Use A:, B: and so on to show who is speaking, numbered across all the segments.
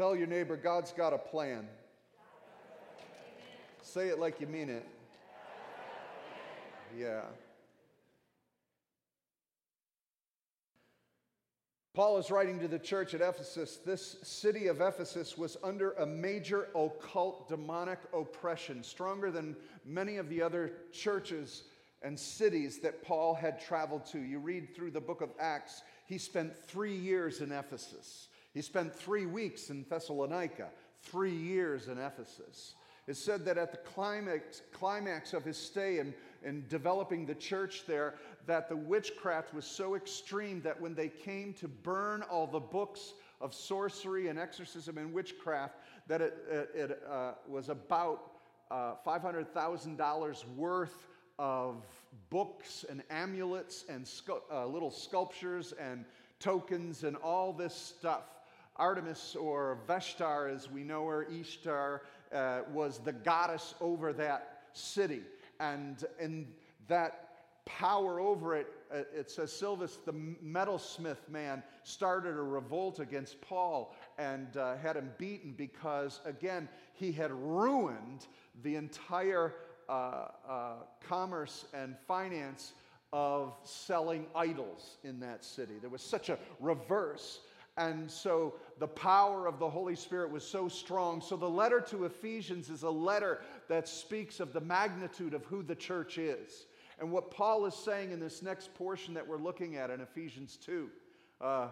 A: Tell your neighbor, God's got a plan. Say it like you mean it. Yeah. Paul is writing to the church at Ephesus. This city of Ephesus was under a major occult demonic oppression, stronger than many of the other churches and cities that Paul had traveled to. You read through the book of Acts, he spent three years in Ephesus. He spent three weeks in Thessalonica, three years in Ephesus. It said that at the climax, climax of his stay in, in developing the church there, that the witchcraft was so extreme that when they came to burn all the books of sorcery and exorcism and witchcraft, that it, it, it uh, was about uh, $500,000 worth of books and amulets and scu- uh, little sculptures and tokens and all this stuff. Artemis or Veshtar, as we know her, Ishtar, uh, was the goddess over that city. And in that power over it, uh, it says Silvanus, the metalsmith man, started a revolt against Paul and uh, had him beaten because, again, he had ruined the entire uh, uh, commerce and finance of selling idols in that city. There was such a reverse. And so the power of the Holy Spirit was so strong. So the letter to Ephesians is a letter that speaks of the magnitude of who the church is. And what Paul is saying in this next portion that we're looking at in Ephesians 2 uh,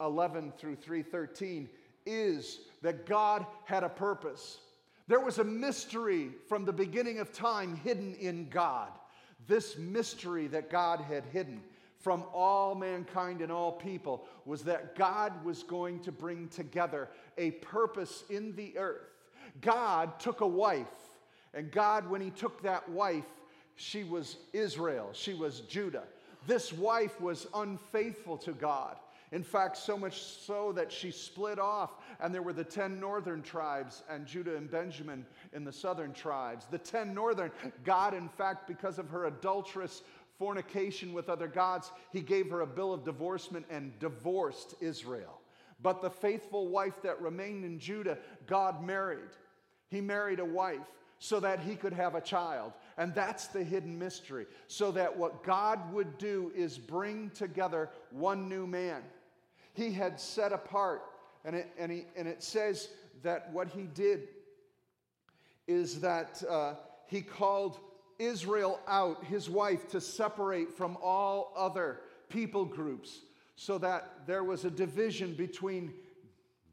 A: 11 through 313 is that God had a purpose. There was a mystery from the beginning of time hidden in God. This mystery that God had hidden from all mankind and all people was that God was going to bring together a purpose in the earth. God took a wife, and God, when He took that wife, she was Israel, she was Judah. This wife was unfaithful to God. In fact, so much so that she split off, and there were the 10 northern tribes, and Judah and Benjamin in the southern tribes. The 10 northern, God, in fact, because of her adulterous fornication with other gods, he gave her a bill of divorcement and divorced Israel. But the faithful wife that remained in Judah, God married. He married a wife so that he could have a child. And that's the hidden mystery. So that what God would do is bring together one new man he had set apart. And it, and, he, and it says that what he did is that uh, he called Israel out, his wife, to separate from all other people groups so that there was a division between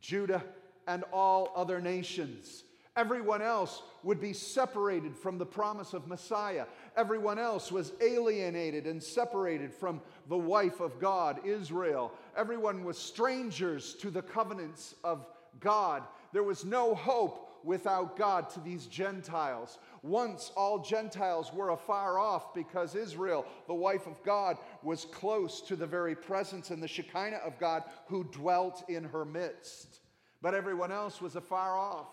A: Judah and all other nations. Everyone else would be separated from the promise of Messiah. Everyone else was alienated and separated from the wife of God, Israel. Everyone was strangers to the covenants of God. There was no hope without God to these Gentiles. Once all Gentiles were afar off because Israel, the wife of God, was close to the very presence and the Shekinah of God who dwelt in her midst. But everyone else was afar off.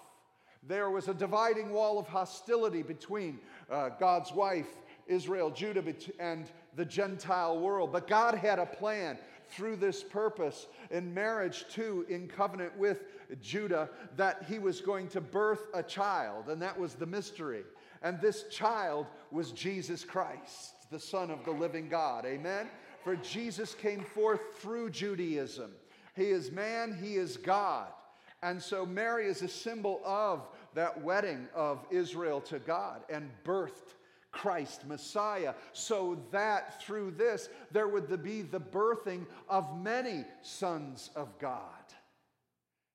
A: There was a dividing wall of hostility between uh, God's wife, Israel, Judah, and the Gentile world. But God had a plan through this purpose in marriage, too, in covenant with Judah, that he was going to birth a child, and that was the mystery. And this child was Jesus Christ, the Son of the living God. Amen? For Jesus came forth through Judaism. He is man, he is God. And so Mary is a symbol of that wedding of Israel to God and birthed Christ, Messiah, so that through this there would be the birthing of many sons of God.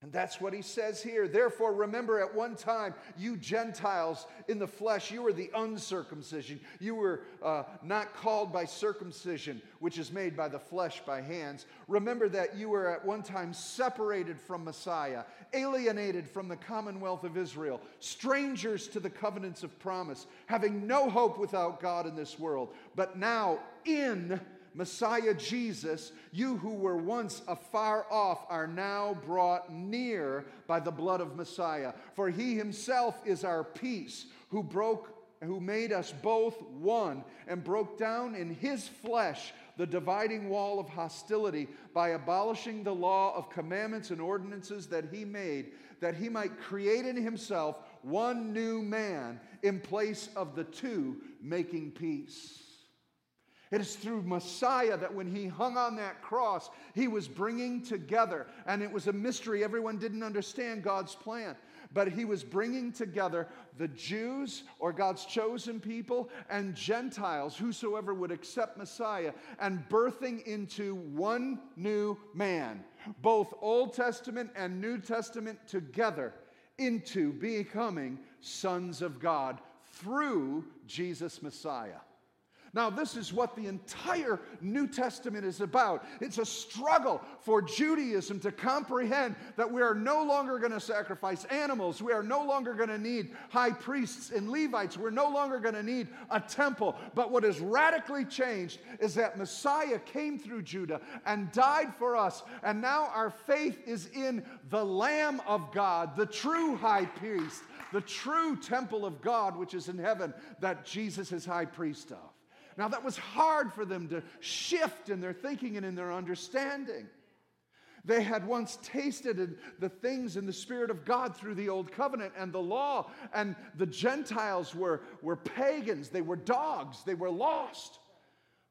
A: And that's what he says here. Therefore, remember at one time, you Gentiles in the flesh, you were the uncircumcision. You were uh, not called by circumcision, which is made by the flesh by hands. Remember that you were at one time separated from Messiah, alienated from the commonwealth of Israel, strangers to the covenants of promise, having no hope without God in this world. But now, in Messiah Jesus, you who were once afar off are now brought near by the blood of Messiah. For he himself is our peace, who broke who made us both one and broke down in his flesh the dividing wall of hostility by abolishing the law of commandments and ordinances that he made, that he might create in himself one new man in place of the two, making peace. It is through Messiah that when he hung on that cross, he was bringing together, and it was a mystery. Everyone didn't understand God's plan but he was bringing together the Jews or God's chosen people and Gentiles, whosoever would accept Messiah, and birthing into one new man, both Old Testament and New Testament together, into becoming sons of God through Jesus Messiah. Now, this is what the entire New Testament is about. It's a struggle for Judaism to comprehend that we are no longer going to sacrifice animals. We are no longer going to need high priests and Levites. We're no longer going to need a temple. But what has radically changed is that Messiah came through Judah and died for us. And now our faith is in the Lamb of God, the true high priest, the true temple of God, which is in heaven, that Jesus is high priest of. Now, that was hard for them to shift in their thinking and in their understanding. They had once tasted the things in the Spirit of God through the Old Covenant and the law, and the Gentiles were, were pagans, they were dogs, they were lost.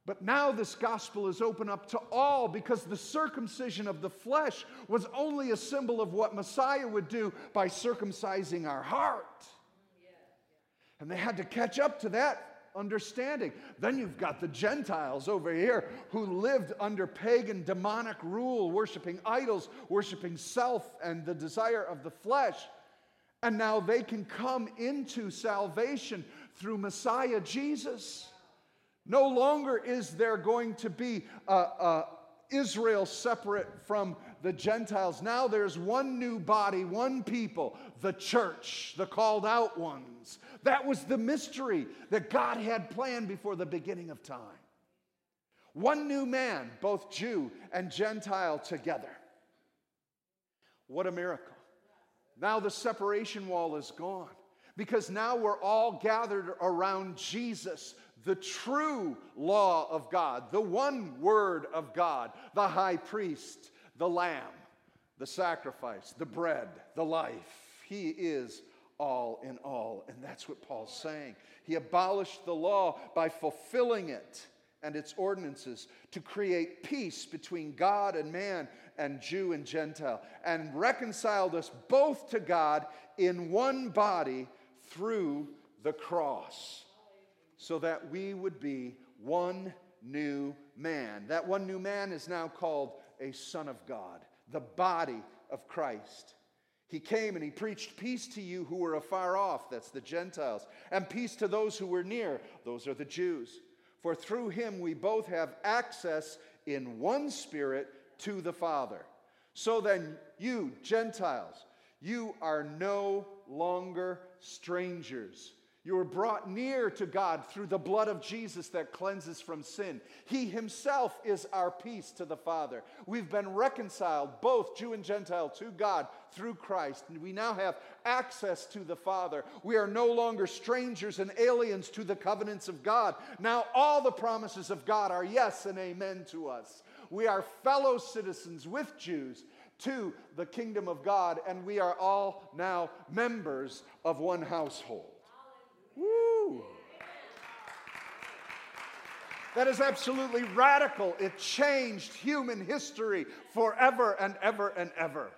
A: But now this gospel is open up to all because the circumcision of the flesh was only a symbol of what Messiah would do by circumcising our heart. And they had to catch up to that understanding. Then you've got the Gentiles over here who lived under pagan demonic rule, worshiping idols, worshiping self and the desire of the flesh. And now they can come into salvation through Messiah Jesus. No longer is there going to be uh, uh, Israel separate from the Gentiles. Now there's one new body, one people, the church, the called out ones. That was the mystery that God had planned before the beginning of time. One new man, both Jew and Gentile together. What a miracle. Now the separation wall is gone because now we're all gathered around Jesus, the true law of God, the one word of God, the high priest, the lamb, the sacrifice, the bread, the life. He is all in all. And that's what Paul's saying. He abolished the law by fulfilling it and its ordinances to create peace between God and man and Jew and Gentile and reconciled us both to God in one body through the cross so that we would be one new man. That one new man is now called a son of God, the body of Christ. He came and he preached peace to you who were afar off, that's the Gentiles, and peace to those who were near, those are the Jews. For through him we both have access in one spirit to the Father. So then, you, Gentiles, you are no longer strangers you were brought near to God through the blood of Jesus that cleanses from sin. He himself is our peace to the Father. We've been reconciled, both Jew and Gentile, to God through Christ. And we now have access to the Father. We are no longer strangers and aliens to the covenants of God. Now all the promises of God are yes and amen to us. We are fellow citizens with Jews to the kingdom of God, and we are all now members of one household. That is absolutely radical. It changed human history forever and ever and ever.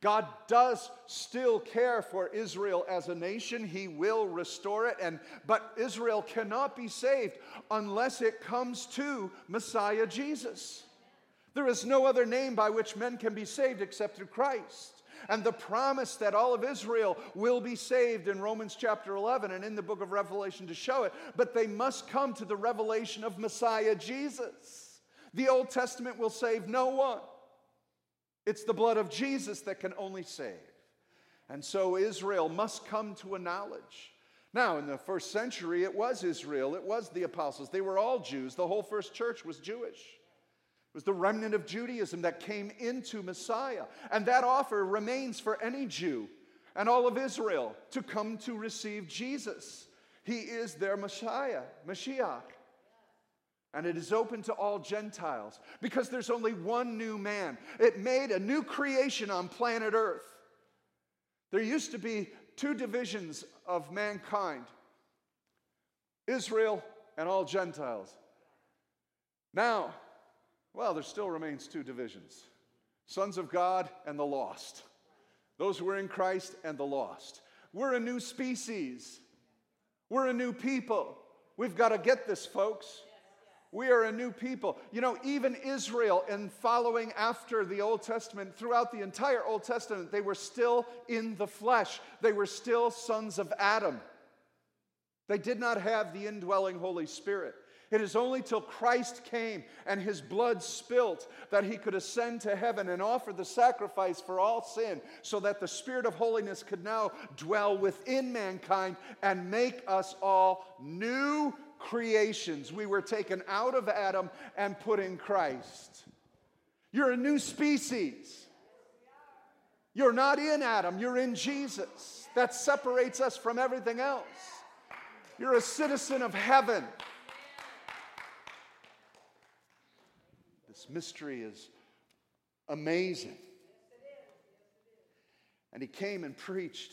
A: God does still care for Israel as a nation. He will restore it and but Israel cannot be saved unless it comes to Messiah Jesus. There is no other name by which men can be saved except through Christ and the promise that all of Israel will be saved in Romans chapter 11 and in the book of Revelation to show it, but they must come to the revelation of Messiah Jesus. The Old Testament will save no one. It's the blood of Jesus that can only save. And so Israel must come to a knowledge. Now, in the first century, it was Israel, it was the apostles. They were all Jews. The whole first church was Jewish was the remnant of Judaism that came into Messiah. And that offer remains for any Jew and all of Israel to come to receive Jesus. He is their Messiah, Mashiach. And it is open to all Gentiles because there's only one new man. It made a new creation on planet Earth. There used to be two divisions of mankind Israel and all Gentiles. Now, well, there still remains two divisions sons of God and the lost. Those who are in Christ and the lost. We're a new species. We're a new people. We've got to get this, folks. We are a new people. You know, even Israel, in following after the Old Testament, throughout the entire Old Testament, they were still in the flesh. They were still sons of Adam. They did not have the indwelling Holy Spirit. It is only till Christ came and his blood spilt that he could ascend to heaven and offer the sacrifice for all sin so that the Spirit of holiness could now dwell within mankind and make us all new creations. We were taken out of Adam and put in Christ. You're a new species. You're not in Adam, you're in Jesus. That separates us from everything else. You're a citizen of heaven. This mystery is amazing. And he came and preached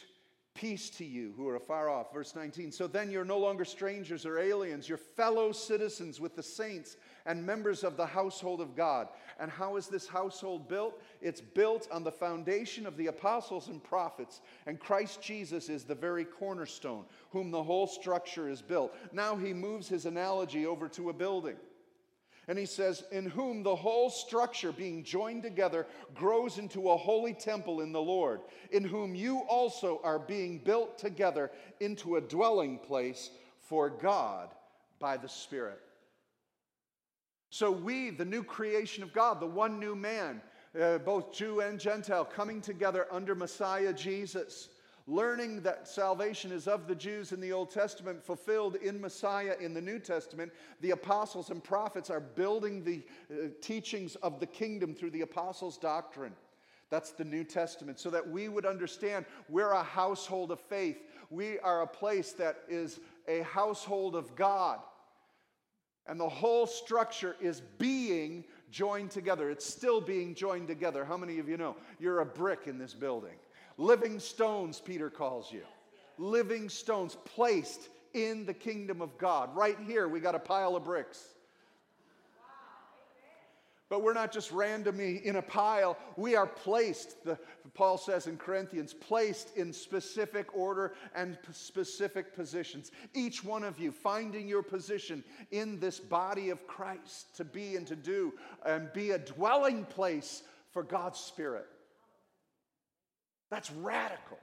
A: peace to you who are afar off. Verse 19. So then you're no longer strangers or aliens, you're fellow citizens with the saints and members of the household of God. And how is this household built? It's built on the foundation of the apostles and prophets, and Christ Jesus is the very cornerstone, whom the whole structure is built. Now he moves his analogy over to a building. And he says, In whom the whole structure being joined together grows into a holy temple in the Lord, in whom you also are being built together into a dwelling place for God by the Spirit. So, we, the new creation of God, the one new man, uh, both Jew and Gentile, coming together under Messiah Jesus learning that salvation is of the Jews in the Old Testament, fulfilled in Messiah in the New Testament, the apostles and prophets are building the uh, teachings of the kingdom through the apostles' doctrine. That's the New Testament, so that we would understand we're a household of faith. We are a place that is a household of God. And the whole structure is being joined together. It's still being joined together. How many of you know you're a brick in this building? Living stones, Peter calls you. Living stones placed in the kingdom of God. Right here, we got a pile of bricks. But we're not just randomly in a pile. We are placed, the, Paul says in Corinthians, placed in specific order and specific positions. Each one of you finding your position in this body of Christ to be and to do and be a dwelling place for God's Spirit. That's radical.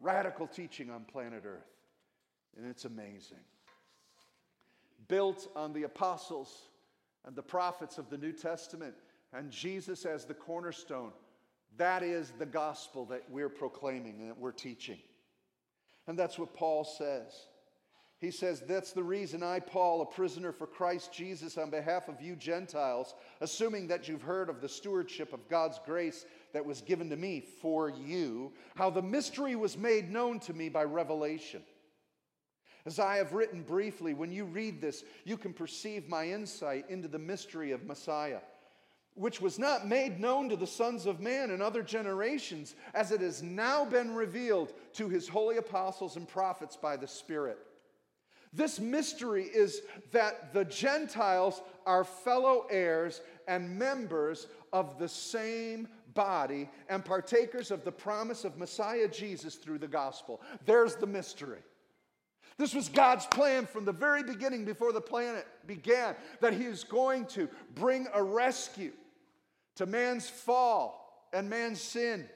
A: Radical teaching on planet Earth. And it's amazing. Built on the apostles and the prophets of the New Testament and Jesus as the cornerstone. That is the gospel that we're proclaiming and that we're teaching. And that's what Paul says. He says, That's the reason I, Paul, a prisoner for Christ Jesus, on behalf of you Gentiles, assuming that you've heard of the stewardship of God's grace that was given to me for you, how the mystery was made known to me by revelation. As I have written briefly, when you read this, you can perceive my insight into the mystery of Messiah, which was not made known to the sons of man in other generations, as it has now been revealed to his holy apostles and prophets by the Spirit. This mystery is that the Gentiles are fellow heirs and members of the same body and partakers of the promise of Messiah Jesus through the gospel. There's the mystery. This was God's plan from the very beginning before the planet began that He is going to bring a rescue to man's fall and man's sin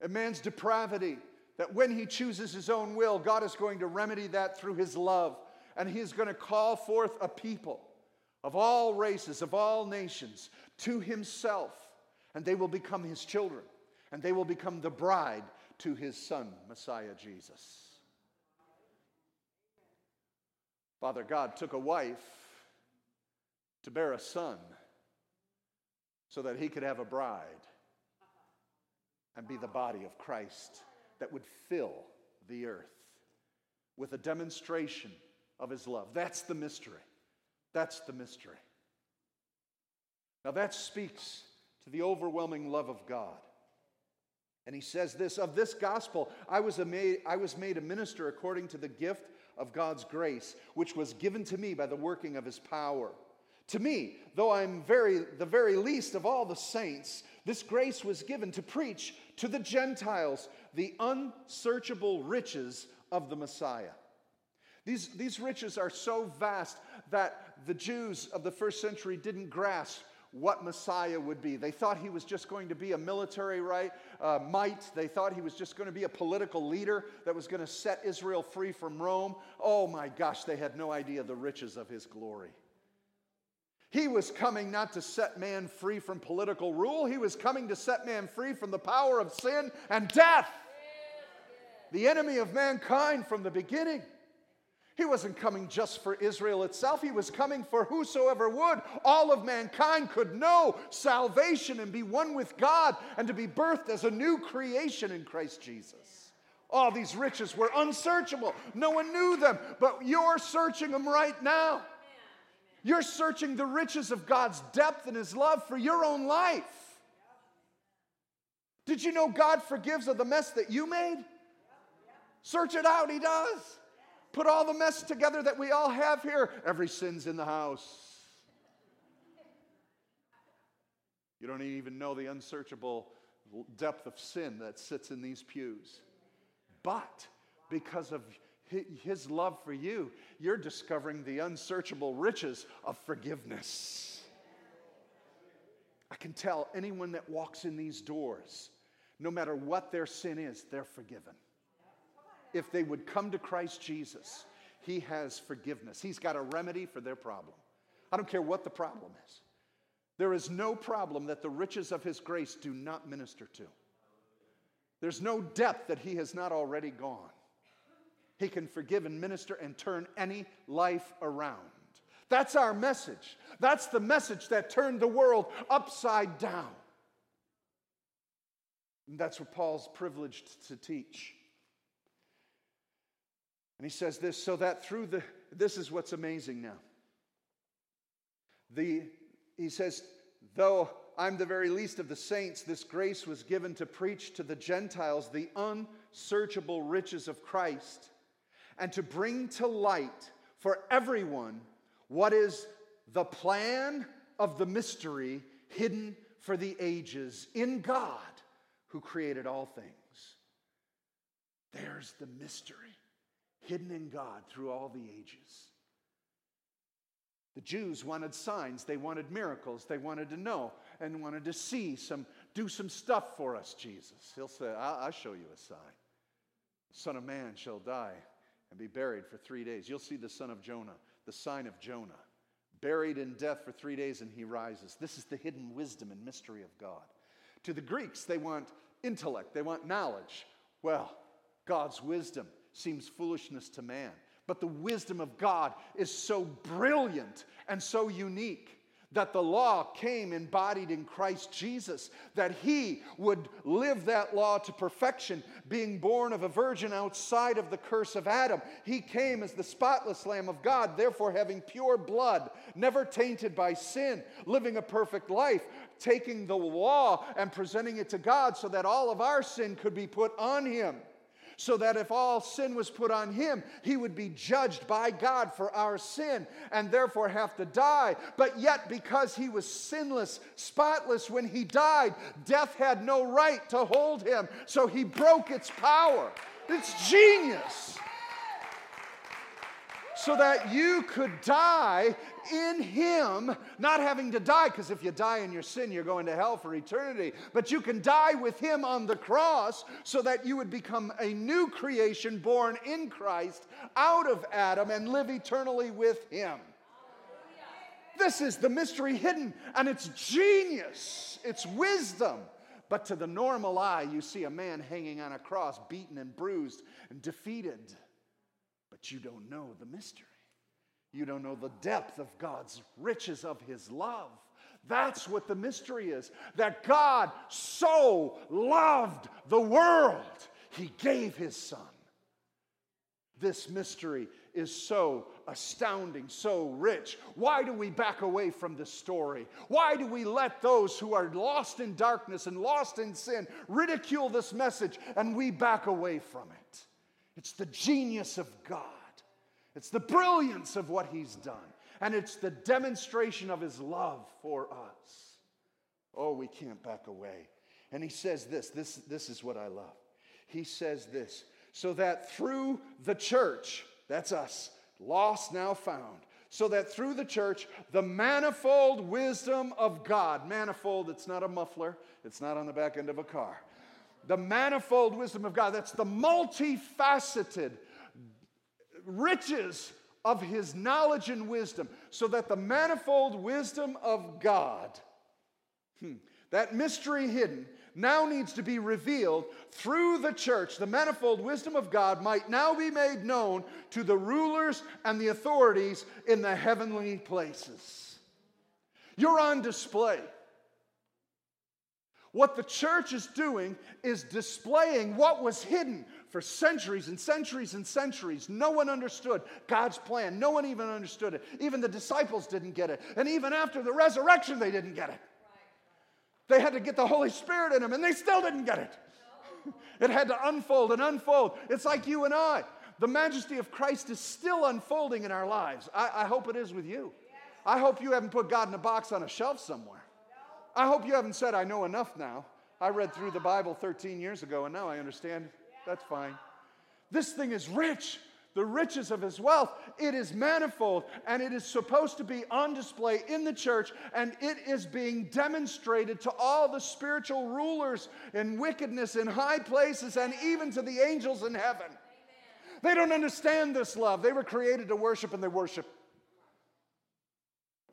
A: and man's depravity. That when He chooses His own will, God is going to remedy that through His love. And He is going to call forth a people of all races, of all nations, to Himself and they will become his children, and they will become the bride to his son, Messiah Jesus. Father God took a wife to bear a son so that he could have a bride and be the body of Christ that would fill the earth with a demonstration of his love. That's the mystery. That's the mystery. Now, that speaks to the overwhelming love of God. And he says this Of this gospel, I was, made, I was made a minister according to the gift of God's grace, which was given to me by the working of his power. To me, though I'm very, the very least of all the saints, this grace was given to preach to the Gentiles the unsearchable riches of the Messiah. These, these riches are so vast that the Jews of the first century didn't grasp what Messiah would be. They thought he was just going to be a military right, uh, might. They thought he was just going to be a political leader that was going to set Israel free from Rome. Oh my gosh, they had no idea the riches of his glory. He was coming not to set man free from political rule, he was coming to set man free from the power of sin and death. The enemy of mankind from the beginning. He wasn't coming just for Israel itself, he was coming for whosoever would. All of mankind could know salvation and be one with God and to be birthed as a new creation in Christ Jesus. All these riches were unsearchable. No one knew them, but you're searching them right now. You're searching the riches of God's depth and His love for your own life. Did you know God forgives of the mess that you made? Search it out, He does. Put all the mess together that we all have here. Every sin's in the house. You don't even know the unsearchable depth of sin that sits in these pews. But because of his love for you, you're discovering the unsearchable riches of forgiveness. I can tell anyone that walks in these doors, no matter what their sin is, they're forgiven if they would come to Christ Jesus, He has forgiveness. He's got a remedy for their problem. I don't care what the problem is. There is no problem that the riches of His grace do not minister to. There's no depth that He has not already gone. He can forgive and minister and turn any life around. That's our message. That's the message that turned the world upside down. And that's what Paul's privileged to teach. And he says this so that through the, this is what's amazing now. The, he says, though I'm the very least of the saints, this grace was given to preach to the Gentiles the unsearchable riches of Christ and to bring to light for everyone what is the plan of the mystery hidden for the ages in God who created all things. There's the mystery hidden in God through all the ages. The Jews wanted signs, they wanted miracles, they wanted to know and wanted to see some, do some stuff for us, Jesus. He'll say, I'll, I'll show you a sign. The Son of Man shall die and be buried for three days. You'll see the son of Jonah, the sign of Jonah, buried in death for three days and he rises. This is the hidden wisdom and mystery of God. To the Greeks, they want intellect, they want knowledge. Well, God's wisdom seems foolishness to man. But the wisdom of God is so brilliant and so unique that the law came embodied in Christ Jesus, that he would live that law to perfection, being born of a virgin outside of the curse of Adam. He came as the spotless Lamb of God, therefore having pure blood, never tainted by sin, living a perfect life, taking the law and presenting it to God so that all of our sin could be put on him so that if all sin was put on him, he would be judged by God for our sin and therefore have to die. But yet, because he was sinless, spotless when he died, death had no right to hold him. So he broke its power. It's genius so that you could die in Him, not having to die, because if you die in your sin, you're going to hell for eternity. But you can die with Him on the cross so that you would become a new creation born in Christ out of Adam and live eternally with Him. This is the mystery hidden, and it's genius, it's wisdom. But to the normal eye, you see a man hanging on a cross, beaten and bruised and defeated but you don't know the mystery. You don't know the depth of God's riches of His love. That's what the mystery is that God so loved the world, He gave His Son. This mystery is so astounding, so rich. Why do we back away from the story? Why do we let those who are lost in darkness and lost in sin ridicule this message and we back away from it? It's the genius of God, it's the brilliance of what He's done, and it's the demonstration of His love for us. Oh, we can't back away. And He says this this, this is what I love. He says this so that through the church, that's us, lost now found, so that through the church, the manifold wisdom of God, manifold, it's not a muffler, it's not on the back end of a car. The manifold wisdom of God, that's the multifaceted riches of his knowledge and wisdom, so that the manifold wisdom of God, hmm, that mystery hidden, now needs to be revealed through the church. The manifold wisdom of God might now be made known to the rulers and the authorities in the heavenly places. You're on display. What the church is doing is displaying what was hidden for centuries and centuries and centuries. No one understood God's plan. No one even understood it. Even the disciples didn't get it. And even after the resurrection, they didn't get it. They had to get the Holy Spirit in them, and they still didn't get it. It had to unfold and unfold. It's like you and I. The majesty of Christ is still unfolding in our lives. I, I hope it is with you. I hope you haven't put God in a box on a shelf somewhere. I hope you haven't said, I know enough now. I read through the Bible 13 years ago, and now I understand. That's fine. This thing is rich the riches of his wealth. It is manifold and it is supposed to be on display in the church and it is being demonstrated to all the spiritual rulers in wickedness in high places and even to the angels in heaven. Amen. They don't understand this love. They were created to worship and they worship.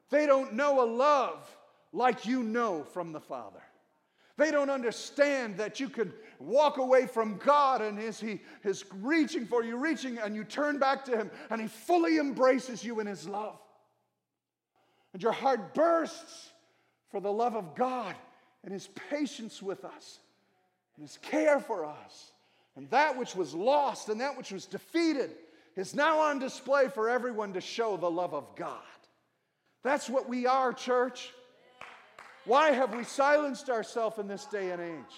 A: They don't know a love like you know from the Father. They don't understand that you can walk away from God and is He is reaching for you, reaching, and you turn back to Him, and He fully embraces you in His love. And your heart bursts for the love of God and His patience with us and His care for us. And that which was lost and that which was defeated is now on display for everyone to show the love of God. That's what we are, church. Why have we silenced ourselves in this day and age?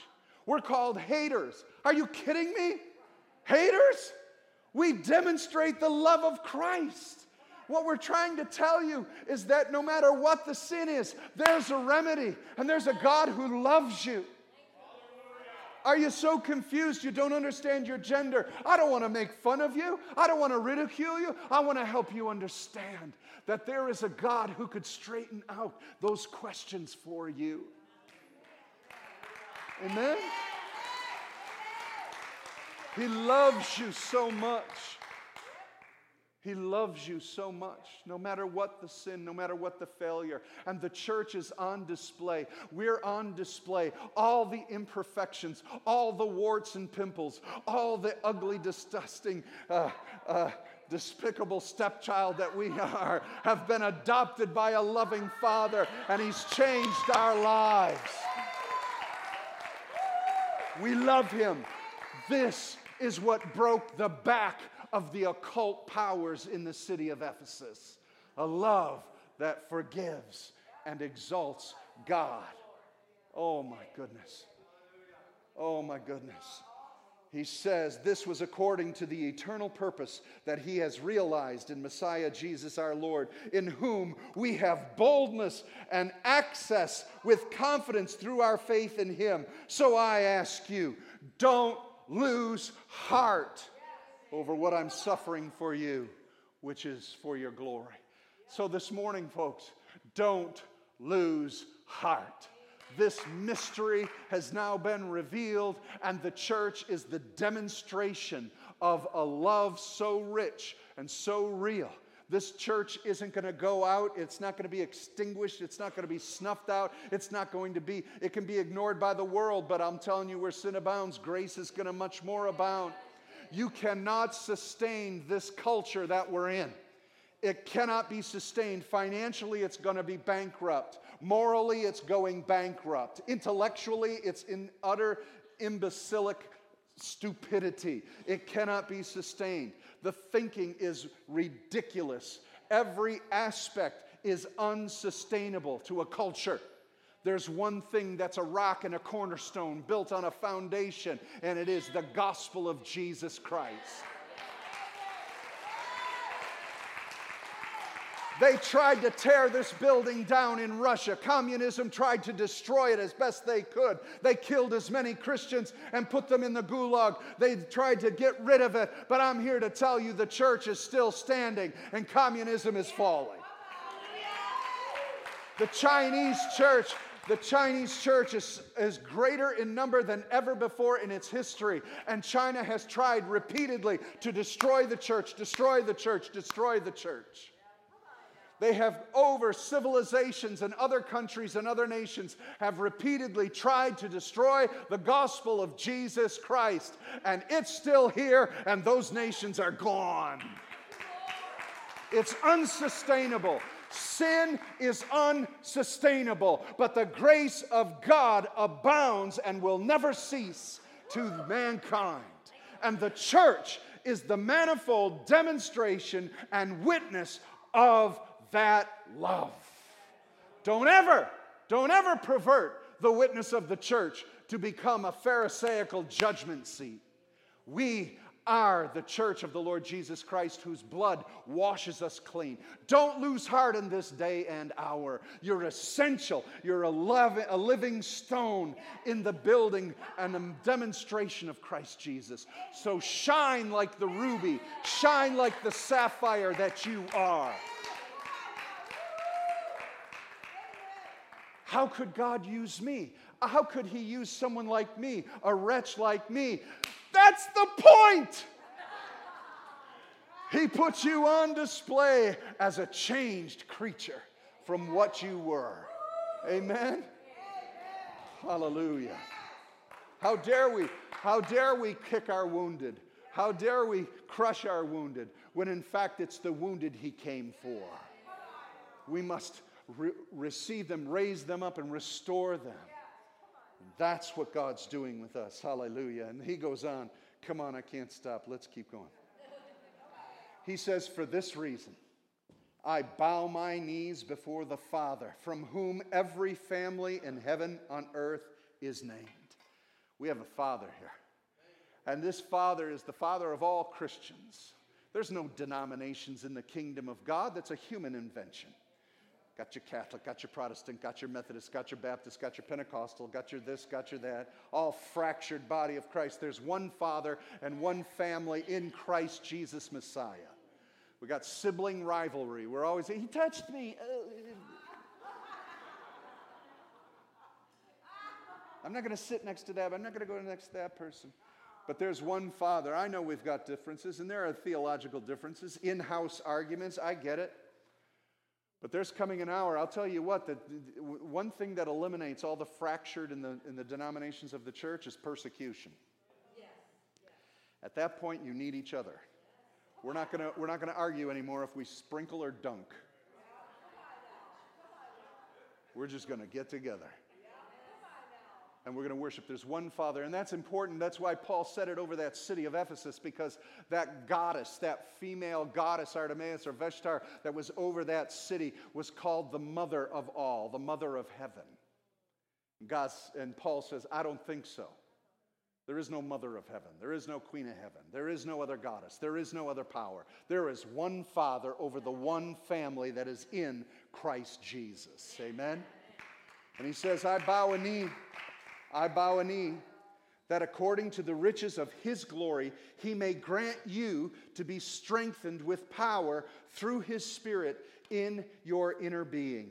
A: We're called haters. Are you kidding me? Haters? We demonstrate the love of Christ. What we're trying to tell you is that no matter what the sin is, there's a remedy and there's a God who loves you. Are you so confused you don't understand your gender? I don't want to make fun of you. I don't want to ridicule you. I want to help you understand that there is a God who could straighten out those questions for you. Amen? He loves you so much. He loves you so much, no matter what the sin, no matter what the failure. And the church is on display. We're on display. All the imperfections, all the warts and pimples, all the ugly, disgusting, uh, uh, despicable stepchild that we are, have been adopted by a loving father, and he's changed our lives. We love him. This is what broke the back of the occult powers in the city of Ephesus a love that forgives and exalts God. Oh my goodness. Oh my goodness. He says this was according to the eternal purpose that he has realized in Messiah Jesus our Lord, in whom we have boldness and access with confidence through our faith in him. So I ask you, don't lose heart over what I'm suffering for you, which is for your glory. So this morning, folks, don't lose heart. This mystery has now been revealed, and the church is the demonstration of a love so rich and so real. This church isn't going to go out. It's not going to be extinguished. It's not going to be snuffed out. It's not going to be, it can be ignored by the world, but I'm telling you, where sin abounds, grace is going to much more abound. You cannot sustain this culture that we're in. It cannot be sustained. Financially, it's going to be bankrupt. Morally, it's going bankrupt. Intellectually, it's in utter imbecilic stupidity. It cannot be sustained. The thinking is ridiculous. Every aspect is unsustainable to a culture. There's one thing that's a rock and a cornerstone built on a foundation, and it is the gospel of Jesus Christ. They tried to tear this building down in Russia. Communism tried to destroy it as best they could. They killed as many Christians and put them in the gulag. They tried to get rid of it. But I'm here to tell you the church is still standing and communism is falling. The Chinese church the Chinese church is, is greater in number than ever before in its history. And China has tried repeatedly to destroy the church, destroy the church, destroy the church. They have, over civilizations and other countries and other nations, have repeatedly tried to destroy the gospel of Jesus Christ. And it's still here, and those nations are gone. It's unsustainable. Sin is unsustainable, but the grace of God abounds and will never cease to mankind. And the church is the manifold demonstration and witness of that love. Don't ever, don't ever pervert the witness of the church to become a Pharisaical judgment seat. We are the church of the Lord Jesus Christ, whose blood washes us clean. Don't lose heart in this day and hour. You're essential. You're a, a living stone in the building and a demonstration of Christ Jesus. So shine like the ruby, shine like the sapphire that you are. How could God use me? How could He use someone like me, a wretch like me? That's the point. He puts you on display as a changed creature from what you were. Amen. Hallelujah. How dare we? How dare we kick our wounded? How dare we crush our wounded when in fact it's the wounded he came for? We must re- receive them, raise them up, and restore them. That's what God's doing with us. Hallelujah. And he goes on, Come on, I can't stop. Let's keep going. He says, For this reason, I bow my knees before the Father, from whom every family in heaven on earth is named. We have a Father here. And this Father is the Father of all Christians. There's no denominations in the kingdom of God, that's a human invention. Got your Catholic, got your Protestant, got your Methodist, got your Baptist, got your Pentecostal, got your this, got your that, all fractured body of Christ. There's one Father and one family in Christ Jesus Messiah. We got sibling rivalry. We're always, he touched me. Uh, I'm not going to sit next to that. I'm not going to go next to that person. But there's one Father. I know we've got differences, and there are theological differences, in house arguments. I get it. But there's coming an hour, I'll tell you what, that one thing that eliminates all the fractured in the, in the denominations of the church is persecution. Yes. At that point, you need each other. We're not going we're not going to argue anymore if we sprinkle or dunk. We're just going to get together and we're going to worship. There's one Father, and that's important. That's why Paul said it over that city of Ephesus, because that goddess, that female goddess, Artemis or Veshtar, that was over that city, was called the mother of all, the mother of heaven. And Paul says, I don't think so. There is no mother of heaven. There is no queen of heaven. There is no other goddess. There is no other power. There is one Father over the one family that is in Christ Jesus. Amen? And he says, I bow a knee I bow a knee that according to the riches of his glory, he may grant you to be strengthened with power through his Spirit in your inner being,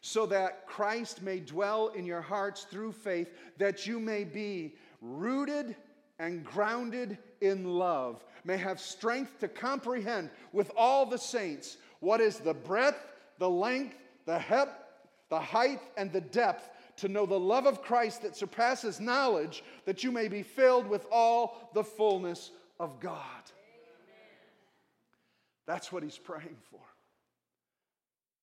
A: so that Christ may dwell in your hearts through faith, that you may be rooted and grounded in love, may have strength to comprehend with all the saints what is the breadth, the length, the hep, the height, and the depth to know the love of Christ that surpasses knowledge, that you may be filled with all the fullness of God. That's what he's praying for.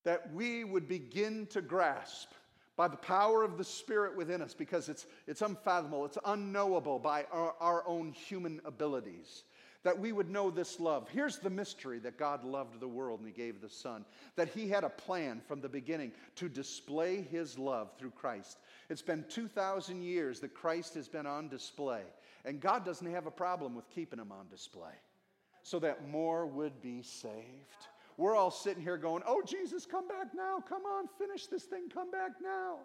A: That we would begin to grasp by the power of the Spirit within us because it's, it's unfathomable, it's unknowable by our, our own human abilities. That we would know this love. Here's the mystery that God loved the world and He gave the Son. That He had a plan from the beginning to display His love through Christ. It's been 2,000 years that Christ has been on display. And God doesn't have a problem with keeping Him on display so that more would be saved. We're all sitting here going, Oh, Jesus, come back now. Come on, finish this thing. Come back now.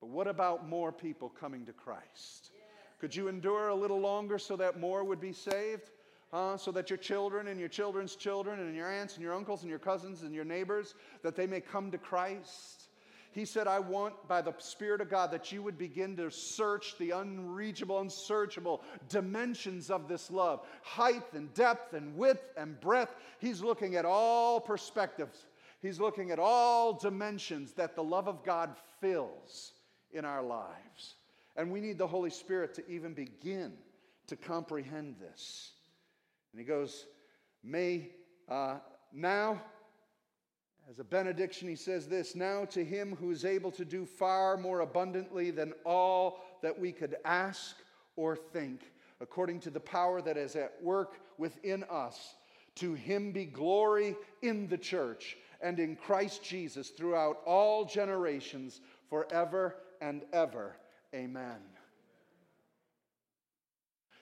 A: But what about more people coming to Christ? Could you endure a little longer so that more would be saved? So that your children and your children's children and your aunts and your uncles and your cousins and your neighbors that they may come to Christ he said, I want by the Spirit of God that you would begin to search the unreachable, unsearchable dimensions of this love height and depth and width and breadth. He's looking at all perspectives, He's looking at all dimensions that the love of God fills in our lives. And we need the Holy Spirit to even begin to comprehend this. And he goes, May uh, now as a benediction, he says this Now to him who is able to do far more abundantly than all that we could ask or think, according to the power that is at work within us, to him be glory in the church and in Christ Jesus throughout all generations, forever and ever. Amen.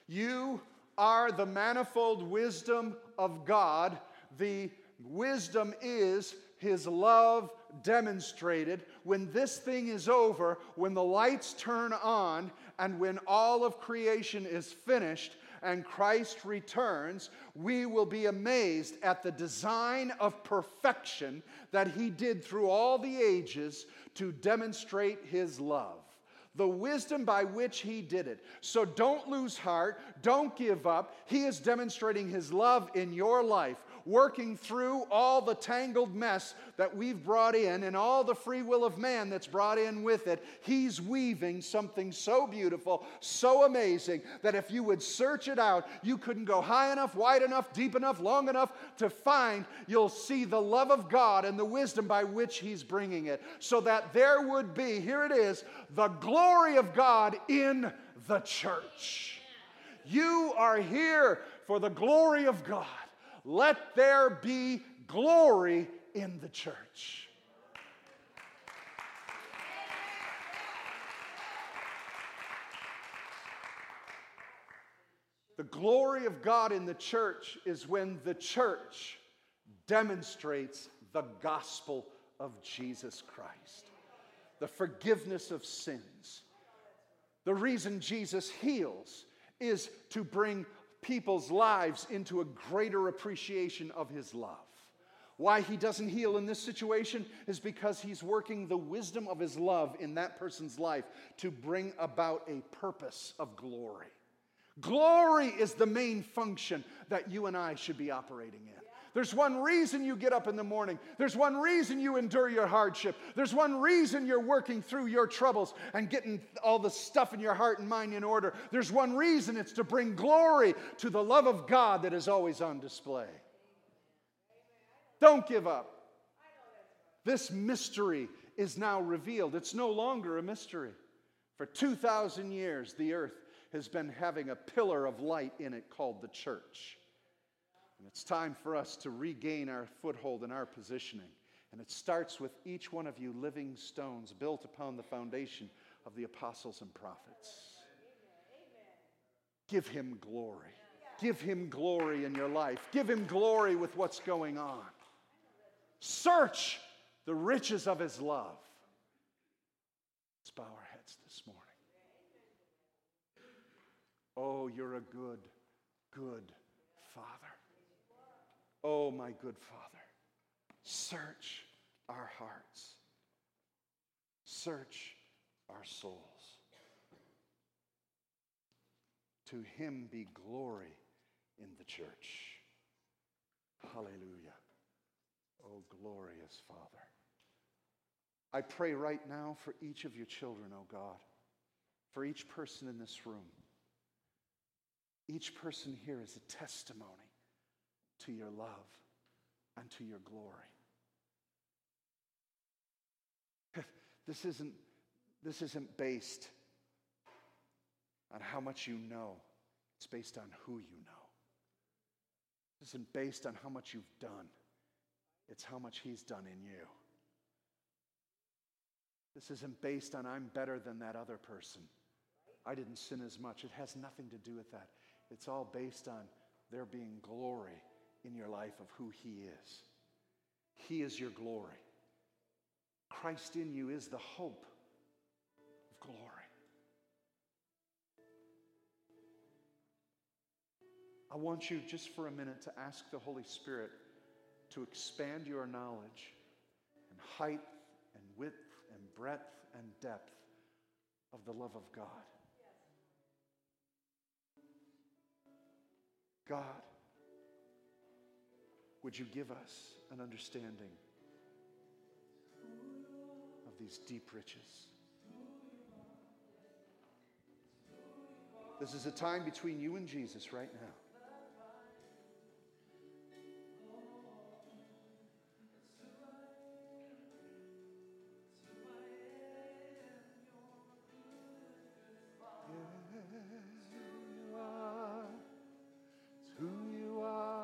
A: You are the manifold wisdom of God. The wisdom is his love demonstrated. When this thing is over, when the lights turn on, and when all of creation is finished and Christ returns, we will be amazed at the design of perfection that he did through all the ages to demonstrate his love the wisdom by which he did it. So don't lose heart, don't give up. He is demonstrating his love in your life working through all the tangled mess that we've brought in and all the free will of man that's brought in with it, He's weaving something so beautiful, so amazing, that if you would search it out, you couldn't go high enough, wide enough, deep enough, long enough to find. You'll see the love of God and the wisdom by which He's bringing it, so that there would be, here it is, the glory of God in the church. You are here for the glory of God. Let there be glory in the church. The glory of God in the church is when the church demonstrates the gospel of Jesus Christ, the forgiveness of sins. The reason Jesus heals is to bring people's lives into a greater appreciation of his love. Why he doesn't heal in this situation is because he's working the wisdom of his love in that person's life to bring about a purpose of glory. Glory is the main function that you and I should be operating in. There's one reason you get up in the morning. There's one reason you endure your hardship. There's one reason you're working through your troubles and getting all the stuff in your heart and mind in order. There's one reason it's to bring glory to the love of God that is always on display. Don't give up. This mystery is now revealed. It's no longer a mystery. For 2,000 years, the earth has been having a pillar of light in it called the church. And it's time for us to regain our foothold and our positioning. And it starts with each one of you living stones built upon the foundation of the apostles and prophets. Give him glory. Give him glory in your life. Give him glory with what's going on. Search the riches of his love. Let's bow our heads this morning. Oh, you're a good, good Father. Oh, my good Father, search our hearts, search our souls. To him be glory in the church. Hallelujah. Oh, glorious Father. I pray right now for each of your children, oh God, for each person in this room. Each person here is a testimony to your love and to your glory. This isn't, this isn't based on how much you know, it's based on who you know. This isn't based on how much you've done, it's how much He's done in you. This isn't based on I'm better than that other person. I didn't sin as much. It has nothing to do with that. It's all based on there being glory in your life of who He is. He is your glory. Christ in you is the hope of glory. I want you just for a minute to ask the Holy Spirit to expand your knowledge and height and width and breadth and depth of the love of God. God, would you give us an understanding of these deep riches? This is a time between you and Jesus right now.